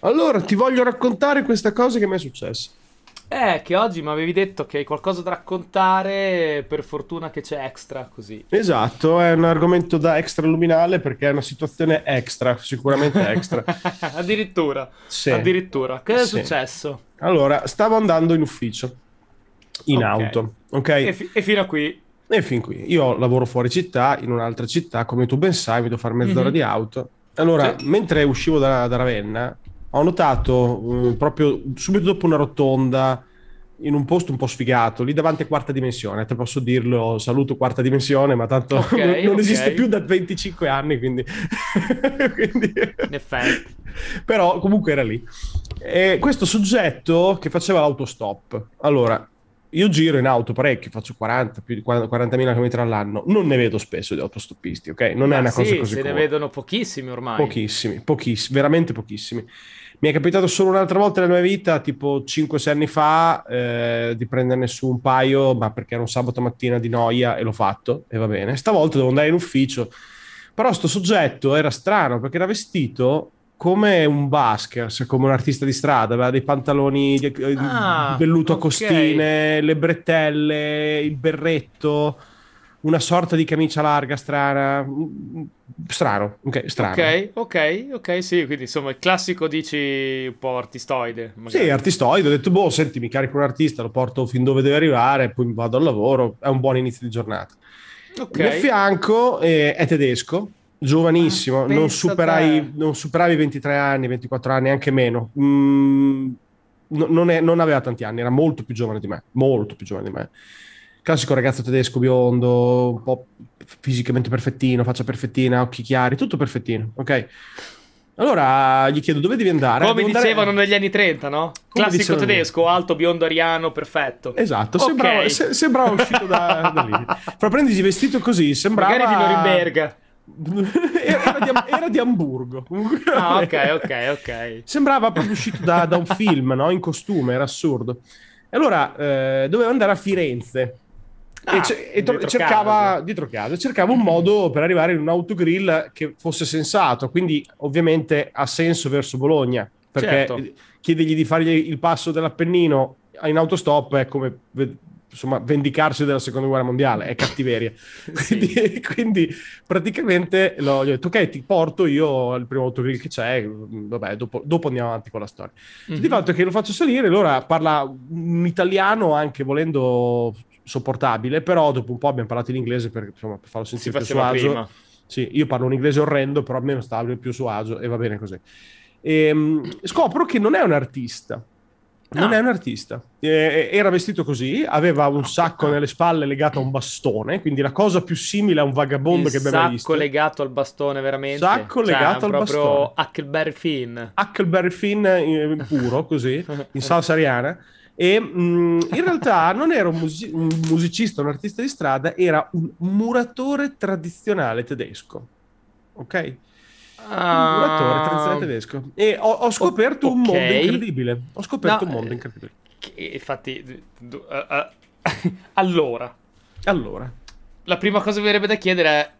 Allora, ti voglio raccontare questa cosa che mi è successa. Eh, che oggi mi avevi detto che hai qualcosa da raccontare, per fortuna che c'è extra, così. Esatto, è un argomento da extraluminale perché è una situazione extra, sicuramente extra. addirittura, Sì. addirittura. Che è Sì. successo? Allora, stavo andando in ufficio, in Ok. auto, ok? E, fi- e fino a qui. E fin qui. Io lavoro fuori città, in un'altra città, come tu ben sai, mi devo fare mezz'ora Mhm. di auto. Allora, Sì. mentre uscivo da, da Ravenna, ho notato eh, proprio subito dopo una rotonda, in un posto un po' sfigato, lì davanti a quarta dimensione, te posso dirlo, saluto quarta dimensione, ma tanto Ok, non, non ok. esiste più da 25 anni, quindi... quindi- In effetti. Però comunque era lì. E questo soggetto che faceva l'autostop. Allora, io giro in auto parecchio, faccio 40, più di 40.000 km all'anno. Non ne vedo spesso di autostoppisti, ok? Non è Ma una cosa sì, così se ne comune. vedono pochissimi ormai. Pochissimi, pochissimi, veramente pochissimi. Mi è capitato solo un'altra volta nella mia vita, tipo 5-6 anni fa, eh, di prenderne su un paio, ma perché era un sabato mattina di noia e l'ho fatto, e va bene. Stavolta devo andare in ufficio. Però sto soggetto era strano perché era vestito come un busker, come un artista di strada, aveva dei pantaloni di, eh, Ah, velluto a ok. costine, le bretelle, il berretto, una sorta di camicia larga strana. Strano, ok, strano. Ok, ok, ok, sì, quindi insomma il classico dici un po' artistoide. magari. Sì, artistoide, ho detto, boh, senti, mi carico un artista, lo porto fin dove deve arrivare, poi vado al lavoro, è un buon inizio di giornata. Ok. Il mio fianco eh, è tedesco, giovanissimo, Ah, non, superai, non superavi i 23 anni, 24 anni, anche meno. Mm, no- non, è- non aveva tanti anni, era molto più giovane di me, molto più giovane di me. Classico ragazzo tedesco biondo, un po' fisicamente perfettino, faccia perfettina, occhi chiari, tutto perfettino, ok? Allora gli chiedo dove devi andare. Come Devo andare- dicevano negli anni 30, no? Classico dicevano- tedesco, alto, biondo, ariano, perfetto. Esatto, Ok. sembrava, se- sembrava uscito da, da lì. Però prendi vestito così, sembrava... Magari di Norimberga. Era, di, era di Amburgo. Ah, ok, ok, ok. Sembrava proprio uscito da, da un film, no? In costume, era assurdo. E allora eh, doveva andare a Firenze. Ah, e, ce- e tro- dietro cercava casa. dietro casa, cercava un modo per arrivare in un autogrill che fosse sensato, quindi ovviamente ha senso verso Bologna, perché Certo. chiedergli di fargli il passo dell'Appennino in autostop è come insomma vendicarsi della seconda guerra mondiale, è cattiveria. Quindi, quindi praticamente l'ho, gli ho detto ok ti porto io al primo autogrill che c'è, vabbè dopo, dopo andiamo avanti con la storia. Mhm. Di fatto che lo faccio salire, allora parla un italiano anche volendo sopportabile, però dopo un po' abbiamo parlato in inglese per, insomma, per farlo Si sentire più a suo agio. prima. Sì, io parlo un inglese orrendo, però almeno stavo più a suo agio e va bene così. Ehm, scopro che non è un artista. Non Ah. è un artista. Eh, era vestito così, aveva un sacco nelle spalle legato a un bastone, quindi la cosa più simile a un vagabondo Il che abbiamo visto. sacco legato al bastone, veramente. Sacco Cioè, legato al proprio bastone. Huckleberry Finn. Huckleberry Finn in- puro, così, in salsa ariana. E mh, in realtà non era un, musi- un musicista, un artista di strada, era un muratore tradizionale tedesco. Ok? Un muratore tradizionale tedesco. E ho, ho scoperto un Ah. ok. mondo incredibile. Ho scoperto No, un mondo eh, incredibile. Che- infatti, eh, eh, allora, Allora, la prima cosa che mi verrebbe da chiedere è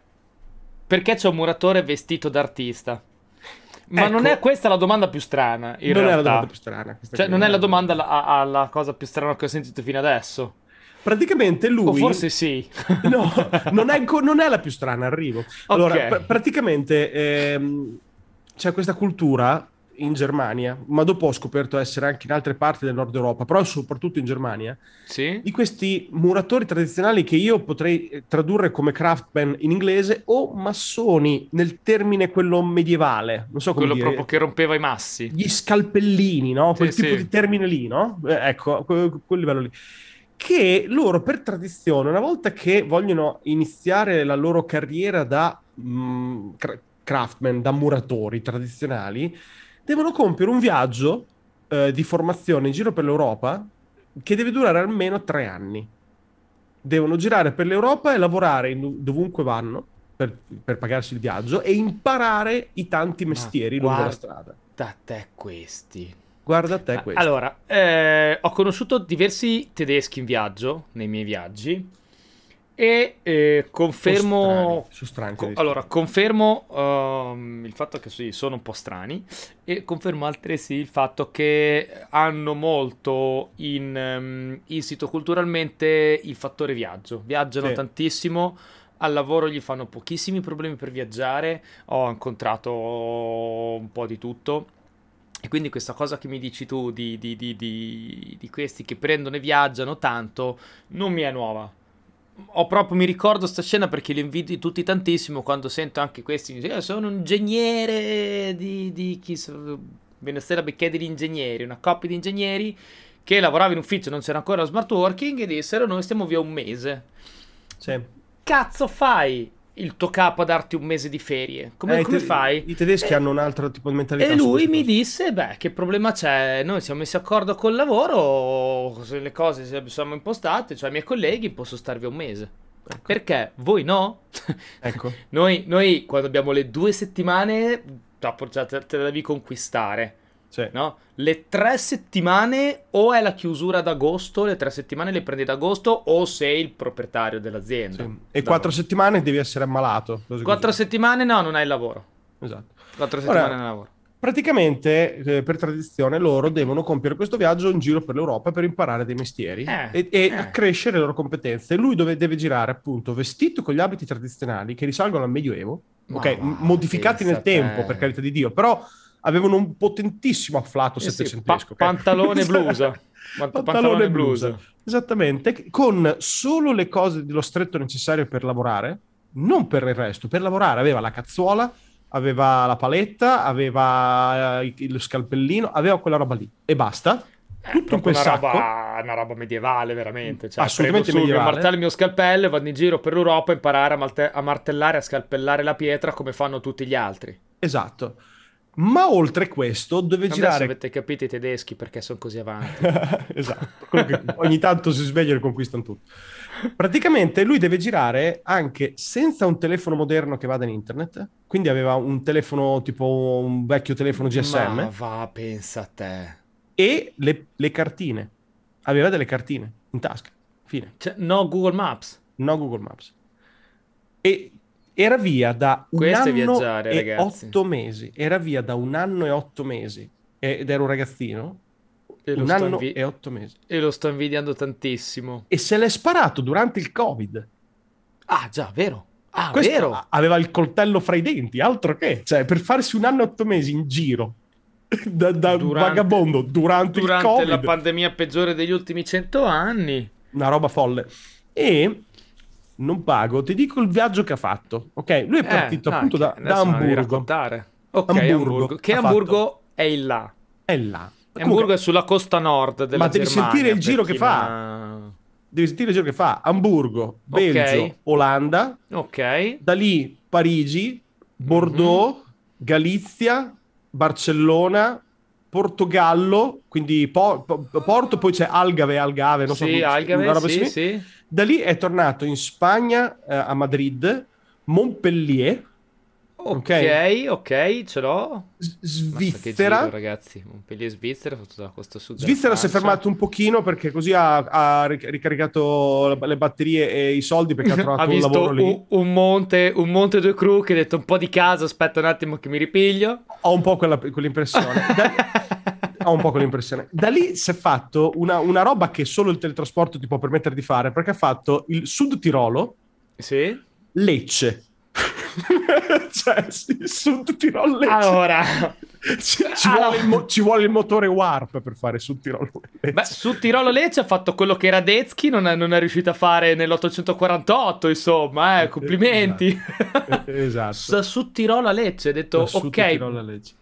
perché c'è un muratore vestito d'artista? Ma Ecco. non è questa la domanda più strana, in non è realtà. la domanda più strana. Cioè, non è la domanda alla, alla cosa più strana che ho sentito fino adesso. Praticamente lui... O forse sì. No, non è, non è la più strana, arrivo. Allora, Ok. pr- praticamente ehm, c'è questa cultura in Germania, ma dopo ho scoperto essere anche in altre parti del nord Europa, però soprattutto in Germania, sì? di questi muratori tradizionali che io potrei eh, tradurre come craftsman in inglese o massoni nel termine quello medievale, non so come Quello dire. proprio che rompeva i massi. Gli scalpellini, no? Quel Sì, tipo sì. di termine lì, no? Eh, ecco, que- quel livello lì. Che loro per tradizione, una volta che vogliono iniziare la loro carriera da mm, cra- craftsman, da muratori tradizionali, devono compiere un viaggio eh, di formazione in giro per l'Europa che deve durare almeno tre anni. Devono girare per l'Europa e lavorare in- dovunque vanno per, per pagarsi il viaggio e imparare i tanti Ma mestieri lungo la strada. Da te questi. Guarda te Ah, questo. Allora, eh, ho conosciuto diversi tedeschi in viaggio, nei miei viaggi, E eh, confermo. Sono strani, sono strani, co- allora, confermo ehm, il fatto che sì, sono un po' strani. E confermo altresì il fatto che hanno molto in, ehm, insito culturalmente il fattore viaggio. Viaggiano Sì. tantissimo. Al lavoro gli fanno pochissimi problemi per viaggiare. Ho incontrato un po' di tutto. E quindi questa cosa che mi dici tu di, di- di- di- di questi che prendono e viaggiano tanto non mi è nuova. Ho proprio, mi ricordo sta scena perché li invidi tutti tantissimo quando sento anche questi. "Io sono un ingegnere di, di chi so- Venestella Becchetti di ingegneri, una coppia di ingegneri che lavorava in ufficio, non c'era ancora smart working e dissero noi stiamo via un mese. Sì. Cazzo fai il tuo capo a darti un mese di ferie? Come, Eh, come te- fai? I tedeschi Eh, hanno un altro tipo di mentalità. e lui mi disse: Beh, che problema c'è? Noi siamo messi d'accordo col lavoro, se le cose si- siamo impostate, cioè i miei colleghi posso starvi un mese. Ecco. Perché? Voi no? Ecco. Noi, noi quando abbiamo le due settimane, te la devi conquistare, Sì. no? Le tre settimane o è la chiusura d'agosto, le tre settimane le prendi d'agosto o sei il proprietario dell'azienda. Sì. E quattro settimane devi essere ammalato. Quattro settimane no, non hai lavoro. Esatto. Quattro Ora- settimane non hai lavoro. Praticamente, eh, per tradizione, loro devono compiere questo viaggio in giro per l'Europa per imparare dei mestieri Eh, e, e eh. accrescere le loro competenze. Lui dove deve girare, appunto, vestito con gli abiti tradizionali che risalgono al Medioevo, Ma ok, va, modificati nel tempo, te. per carità di Dio, però avevano un potentissimo afflato Eh sì, settecentesco. pa- ok? pantalone blusa. Pant- pantalone blusa. Esattamente, con solo le cose dello stretto necessario per lavorare, non per il resto, per lavorare aveva la cazzuola, aveva la paletta, aveva eh, il scalpellino, aveva quella roba lì e basta. Eh, Tutto in quel una sacco. roba, una roba medievale, veramente. Cioè, Assolutamente prendo su il mio medievale. martello e il mio scalpello e vado in giro per l'Europa a imparare a, malte- a martellare, a scalpellare la pietra come fanno tutti gli altri. Esatto. Ma oltre questo deve Adesso girare avete capito i tedeschi perché sono così avanti. esatto, ogni tanto si svegliano e conquistano tutto. Praticamente lui deve girare anche senza un telefono moderno che vada in internet, quindi aveva un telefono tipo un vecchio telefono GSM Ma va, pensa a te. e le, le cartine. Aveva delle cartine in tasca. Fine. Cioè, no Google Maps. No Google Maps. E era via da un Questo anno viaggiare, e ragazzi. otto mesi. Era via da un anno e otto mesi. Ed era un ragazzino. E un anno invi- e otto mesi. e lo sto invidiando tantissimo. E se l'è sparato durante il Covid. Ah, già, vero. Ah, Questo vero. aveva il coltello fra i denti, altro che. Cioè, per farsi un anno e otto mesi in giro da, da Durante- vagabondo durante, il Durante Covid. la pandemia peggiore degli ultimi cento anni. una roba folle. E non pago, ti dico il viaggio che ha fatto. Ok, lui è partito Eh, appunto ah, da, da adesso me la devi Amburgo. raccontare. Ok, Amburgo. Amburgo. Che Ha Amburgo è il là. È là. Hamburgo Comunque, è sulla costa nord della Ma devi Germania, sentire il giro che fa. ha- devi sentire il giro che fa. Amburgo, Belgio, Ok. Olanda, Ok. da lì Parigi, Bordeaux, Mhm. Galizia, Barcellona, Portogallo, quindi Po- Po- Porto, poi c'è Algave, Algave, non so sì, una roba sì, sì. Da lì è tornato in Spagna, eh, a Madrid, Montpellier, Ok, ok, ce l'ho. Mazza, Svizzera. giro, ragazzi. Montpellier, Svizzera, fatto da questo sud Svizzera si è fermato un pochino perché così ha, ha ric- ricaricato le batterie e i soldi perché ha trovato ha un lavoro lì. un, un monte, un monte due crew che ha detto un po' di casa, aspetta un attimo che mi ripiglio. Ho un po' quella, quell'impressione. Ho un po' quell'impressione. Da lì si è fatto una, una roba che solo il teletrasporto ti può permettere di fare perché ha fatto il Sud Tirolo, sì. Lecce. cioè, il Sud Tirolo Lecce. Allora, ci, ci allora- vuole il mo- ci vuole il motore Warp per fare Sud Tirolo Lecce. beh, su Tirolo Lecce ha fatto quello che Radetzky non è, non è riuscito a fare nell'848, insomma, eh, complimenti. esatto. Su, su Tirolo a Lecce ha detto Sud ok, Tirolo Lecce.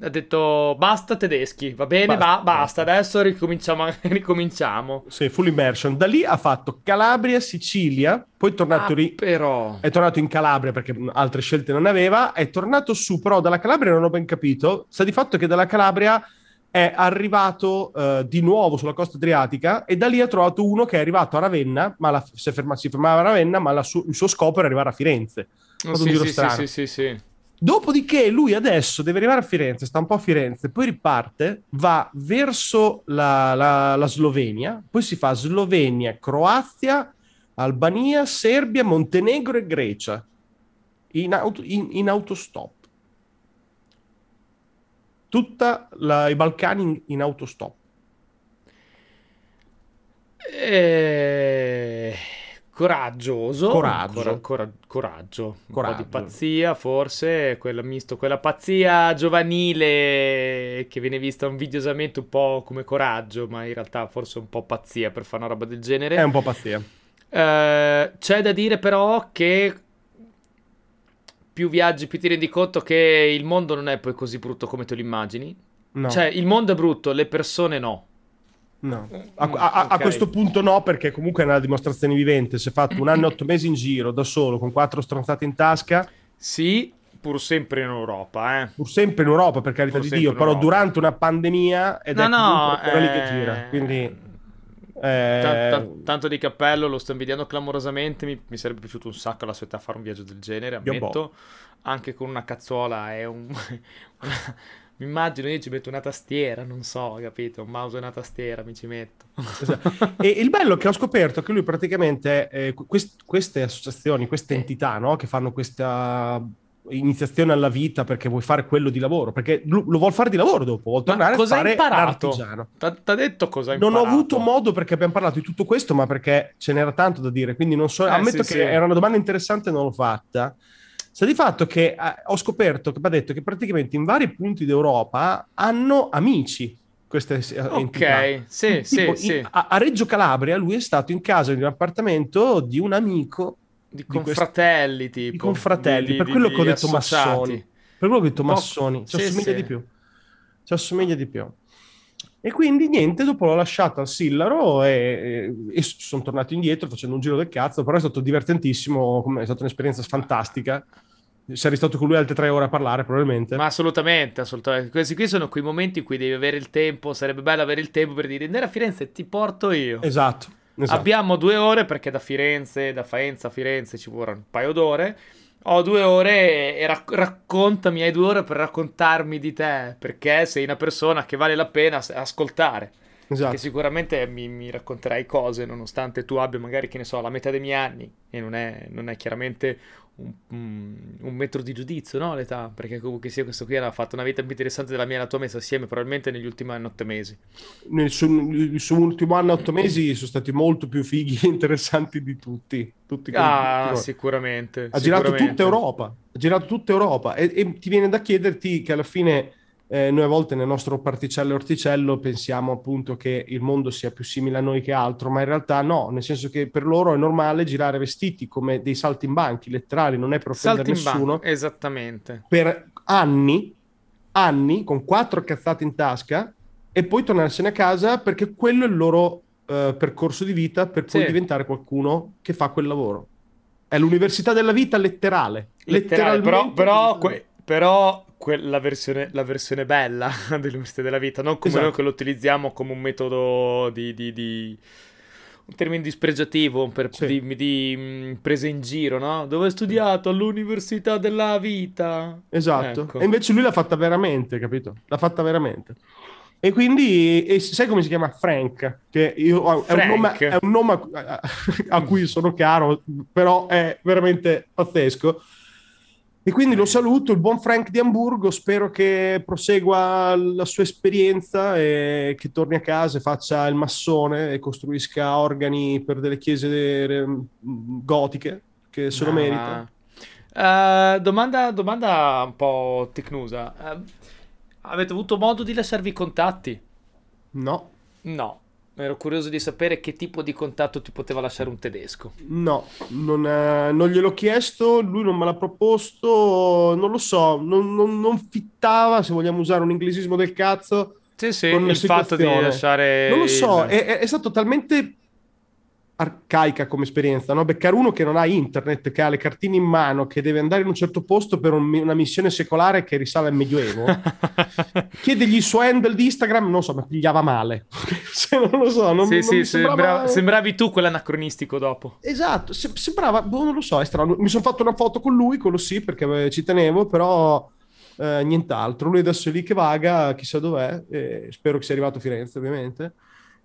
Ha detto basta tedeschi, va bene, Basta, ba- basta, adesso ricominciamo, ricominciamo. Sì, full immersion. Da lì ha fatto Calabria, Sicilia, poi è tornato, Ah, ri- però... è tornato in Calabria perché altre scelte non aveva, è tornato su, però dalla Calabria non ho ben capito, sta di fatto che dalla Calabria è arrivato eh, di nuovo sulla costa adriatica e da lì ha trovato uno che è arrivato a Ravenna, ma la- si, ferma- si fermava a Ravenna, ma su- il suo scopo era arrivare a Firenze. Oh, sì, sì, sì, sì, sì, sì. Dopodiché lui adesso deve arrivare a Firenze, sta un po' a Firenze, poi riparte, va verso la, la- la Slovenia, poi si fa Slovenia, Croazia, Albania, Serbia, Montenegro e Grecia. In, auto, in, in autostop. Tutta la, i Balcani in, in autostop. Eh, coraggioso, Coraggio. Cora- cora- coraggio, un Coraggio. po' di pazzia forse, quella misto, quella pazzia giovanile che viene vista invidiosamente un po' come coraggio, ma in realtà forse un po' pazzia per fare una roba del genere. È un po' pazzia. Eh, c'è da dire però che più viaggi più ti rendi conto che il mondo non è poi così brutto come te lo immagini. No, Cioè, il mondo è brutto, le persone no. No. Mm, A, a- a ok. questo punto no, perché comunque è una dimostrazione vivente. Si è fatto un anno e otto mesi in giro da solo, con quattro stronzate in tasca, Sì, pur sempre in Europa, eh. pur sempre in Europa, per carità Pur di Dio, però Europa. durante una pandemia ed No, è no, comunque lì che eh, gira. Quindi, eh, ta- ta- tanto di cappello, lo sto invidiando clamorosamente. Mi, mi sarebbe piaciuto un sacco alla sua età fare un viaggio del genere, Io ammetto. Anche con una cazzuola è un. Mi immagino io ci metto una tastiera, non so, capito? Un mouse e una tastiera mi ci metto. Esatto. E il bello è che ho scoperto che lui praticamente, eh, quest- queste associazioni, queste entità no, che fanno questa iniziazione alla vita perché vuoi fare quello di lavoro, perché lo, lo vuol fare di lavoro dopo, vuol Ma tornare a cosa hai fare imparato? l'artigiano. T'ha detto cosa hai Non ho imparato? avuto modo perché abbiamo parlato di tutto questo, ma perché ce n'era tanto da dire, quindi non so, Eh, ammetto sì, che sì. era una domanda interessante non l'ho fatta. Sta di fatto che eh, ho scoperto, che mi ha detto che praticamente in vari punti d'Europa hanno amici queste eh, entità. Ok, sì, sì, Tipo, sì. in- a, a Reggio Calabria lui è stato in casa di un appartamento di un amico, Di di quest- confratelli, tipo. di confratelli, di- per quello che ho detto associati. massoni. Per quello che ho detto massoni, ci sì, assomiglia sì. di più. Ci assomiglia di più. E quindi niente, dopo l'ho lasciato al Sillaro e, e- e sono tornato indietro facendo un giro del cazzo, però è stato divertentissimo, è stata un'esperienza fantastica. Sarei stato con lui altre tre ore a parlare probabilmente. Ma assolutamente, assolutamente. Questi qui sono quei momenti in cui devi avere il tempo. Sarebbe bello avere il tempo per dire: Andare a Firenze, ti porto io. Esatto, esatto. Abbiamo due ore perché da Firenze, da Faenza a Firenze ci vorrà un paio d'ore. Ho due ore e rac- raccontami, hai due ore per raccontarmi di te, perché sei una persona che vale la pena ascoltare. Esatto. Che sicuramente mi, mi racconterai cose, nonostante tu abbia magari, che ne so, la metà dei miei anni, e non è, non è chiaramente un, un- metro di giudizio, no? L'età, perché comunque sia questo qui ha fatto una vita più interessante della mia e la tua messa assieme, probabilmente negli ultimi anni, otto mesi. Nel suo, il suo ultimo anno, otto mesi, sono stati molto più fighi e interessanti di tutti. tutti Ah, tutti sicuramente. ha girato sicuramente. tutta Europa, ha girato tutta Europa e, e ti viene da chiederti che alla fine eh, noi a volte nel nostro particello e orticello pensiamo appunto che il mondo sia più simile a noi che altro, ma in realtà no, nel senso che per loro è normale girare vestiti come dei saltimbanchi letterali, non è per offendere nessuno, esattamente. per anni, anni, con quattro cazzate in tasca e poi tornarsene a casa perché quello è il loro eh, percorso di vita per poi Sì. diventare qualcuno che fa quel lavoro. È l'università della vita letterale. Letterale, però, Letteralmente però, così. que- però que- la, versione, la versione bella dell'università della vita, non come Esatto. noi che lo utilizziamo come un metodo di, di- di- un termine dispregiativo per Sì. di, di, mh, presa in giro, no? Dove hai studiato? All'università della vita. Esatto. Ecco. E invece lui l'ha fatta veramente, capito? L'ha fatta veramente. E quindi, e sai come si chiama Frank? Che io, è, un nome, Frank. è un nome a, a cui sono caro, però è veramente pazzesco. E quindi lo saluto, il buon Frank di Amburgo, spero che prosegua la sua esperienza e che torni a casa e faccia il massone e costruisca organi per delle chiese gotiche, che se lo Ah. merita. Eh, domanda, domanda un po' tecnusa. Eh, avete avuto modo di lasciarvi i contatti? No. No. Ero curioso di sapere che tipo di contatto ti poteva lasciare un tedesco. No, non, eh, non gliel'ho chiesto, lui non me l'ha proposto, non lo so, non, non- non fittava, se vogliamo usare un inglesismo del cazzo, Sì, sì, il fatto di lasciare... Non lo so, il- è, è- è stato talmente arcaica come esperienza, no? Beccare uno che non ha internet, che ha le cartine in mano, che deve andare in un certo posto per un- una missione secolare che risale al Medioevo, chiedergli il suo handle di Instagram, non so, mi pigliava male. Se non lo so, non, sì, non sì, sembrava... sembra- sembravi tu quell'anacronistico dopo. Esatto, se- sembrava, boh, non lo so, è strano. Mi sono fatto una foto con lui, quello sì, perché eh, ci tenevo, però eh, nient'altro. Lui adesso è lì che vaga, chissà dov'è, e spero che sia arrivato a Firenze, ovviamente.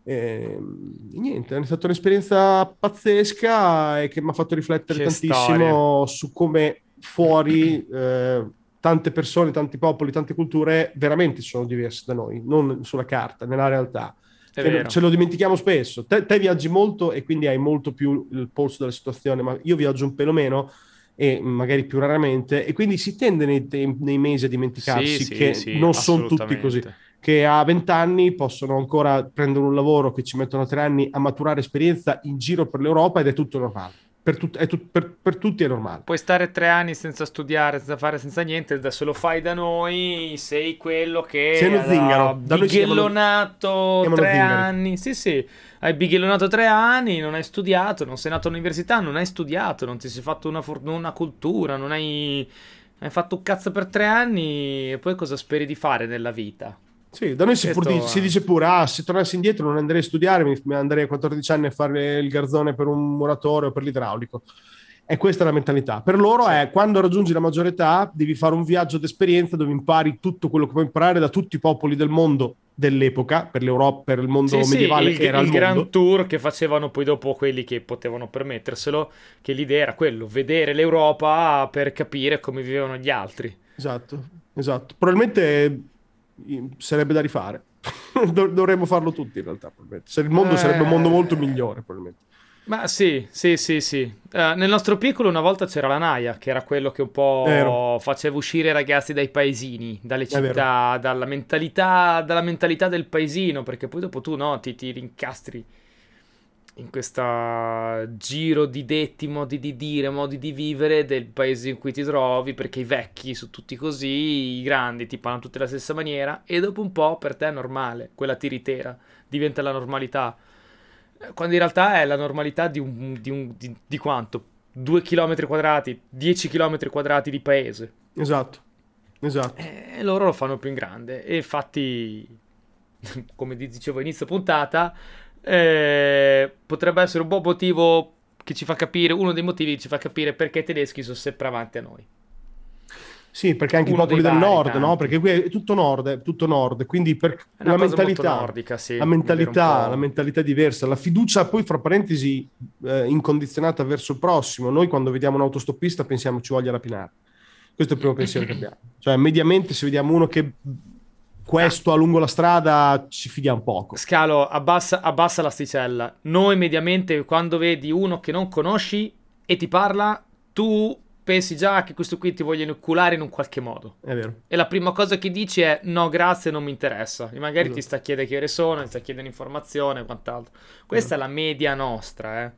E, niente, è stata un'esperienza pazzesca e che mi ha fatto riflettere che tantissimo storia. su come fuori eh, tante persone, tanti popoli, tante culture veramente sono diverse da noi, non sulla carta, nella realtà. Ce lo dimentichiamo spesso. Te, te, viaggi molto e quindi hai molto più il polso della situazione, ma io viaggio un pelo meno e magari più raramente e quindi si tende nei, nei mesi a dimenticarsi sì, che sì, non sono tutti così che a 20 anni possono ancora prendere un lavoro che ci mettono tre anni a maturare esperienza in giro per l'Europa ed è tutto normale. Per, tut- tut- per, per, tutti è normale. Puoi stare tre anni senza studiare, senza fare, senza niente, adesso lo fai da noi, sei quello che sei uno zingaro. Da bighellonato tre zingari. anni. Sì, sì, hai bighellonato tre anni, non hai studiato, non sei nato all'università, non hai studiato, non ti sei fatto una, for- una cultura, non hai... hai fatto un cazzo per tre anni e poi cosa speri di fare nella vita? Sì, da noi si, pur, si, dice pure, ah, se tornassi indietro non andrei a studiare, mi, andrei a 14 anni a fare il garzone per un muratore o per l'idraulico. E questa è la mentalità. Per loro sì. è quando raggiungi la maggiore età devi fare un viaggio d'esperienza dove impari tutto quello che puoi imparare da tutti i popoli del mondo dell'epoca, per l'Europa, per il mondo sì, medievale sì, il, il, il Grand Tour che facevano poi dopo quelli che potevano permetterselo, che l'idea era quello, vedere l'Europa per capire come vivevano gli altri. Esatto, esatto. Probabilmente sarebbe da rifare. Dovremmo farlo tutti in realtà, probabilmente. Il mondo eh... sarebbe un mondo molto migliore, probabilmente. Ma sì, sì, sì, sì. Uh, nel nostro piccolo una volta c'era la Naia, che era quello che un po' Vero. faceva uscire i ragazzi dai paesini, dalle città, dalla mentalità, dalla mentalità, del paesino, perché poi dopo tu no, ti, ti rincastri in questo giro di detti, modi di dire, modi di vivere del paese in cui ti trovi, perché i vecchi sono tutti così, i grandi ti parlano tutti alla stessa maniera, e dopo un po' per te è normale, quella tiritera, diventa la normalità. Quando in realtà è la normalità di, un, di, un, di, di quanto? 2 km quadrati, 10 km quadrati di paese. Esatto, esatto. E loro lo fanno più in grande. E infatti, come dicevo inizio puntata, eh, potrebbe essere un buon motivo che ci fa capire, uno dei motivi che ci fa capire perché i tedeschi sono sempre avanti a noi. Sì, perché anche uno i popoli del nord, tanti. no? Perché qui è tutto nord, è tutto nord, quindi per la mentalità, nordica, sì, la mentalità, la mentalità diversa, la fiducia poi fra parentesi eh, incondizionata verso il prossimo. Noi quando vediamo un autostoppista pensiamo ci voglia rapinare. Questo è il primo pensiero che abbiamo. Cioè, mediamente se vediamo uno che questo a lungo la strada ci fidiamo poco. Scalo, abbassa, abbassa l'asticella. Noi mediamente quando vedi uno che non conosci e ti parla, tu pensi già che questo qui ti voglia inoculare in un qualche modo. È vero. E la prima cosa che dici è no, grazie, non mi interessa. E magari esatto. ti sta a chiedere che ore sono, ti sta a chiedere informazione e quant'altro. Questa esatto. è la media nostra, eh.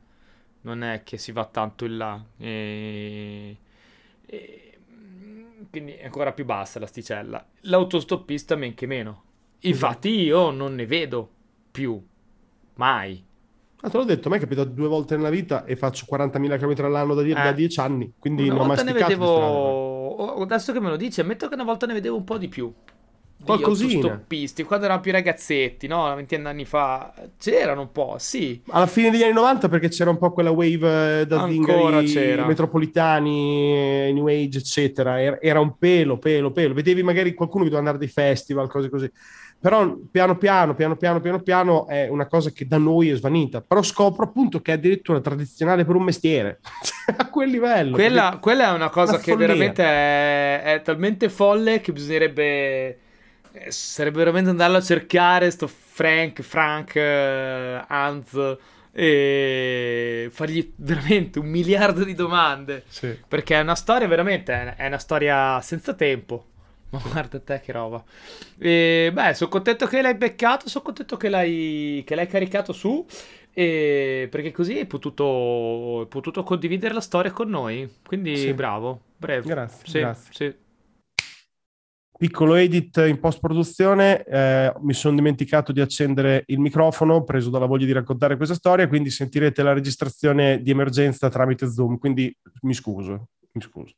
Non è che si va tanto in là. E... e quindi è ancora più bassa l'asticella. L'autostoppista men che meno. Infatti io non ne vedo più, mai. Ah, te l'ho detto, me è capitato due volte nella vita e faccio 40.000 km all'anno da, eh. da 10 anni, quindi una non ho mai ne vedevo... Adesso che me lo dici, ammetto che una volta ne vedevo un po' di più. Qualcosina. Autostoppisti, quando erano più ragazzetti, no? 20 anni fa, c'erano un po', sì. Alla fine degli anni 90 perché c'era un po' quella wave eh, da Ancora zingari, c'era. metropolitani, New Age, eccetera. Era un pelo, pelo, pelo. Vedevi magari qualcuno che doveva andare dei festival, cose così. Però piano piano, piano piano, piano piano è una cosa che da noi è svanita. Però scopro appunto che è addirittura tradizionale per un mestiere. a quel livello. Quella, quella è una cosa una che follia. veramente è, è talmente folle che bisognerebbe eh, sarebbe veramente andarlo a cercare sto Frank, Frank, uh, Hans e fargli veramente un miliardo di domande. Sì. Perché è una storia veramente, è una storia senza tempo. Ma guarda te che roba. E, beh, sono contento che l'hai beccato, sono contento che l'hai, che l'hai caricato su. E perché così hai potuto, hai potuto condividere la storia con noi. Quindi sì. bravo, breve. Grazie, sì, grazie. Sì piccolo edit in post produzione, eh, mi sono dimenticato di accendere il microfono, preso dalla voglia di raccontare questa storia, quindi sentirete la registrazione di emergenza tramite Zoom, quindi mi scuso, mi scuso.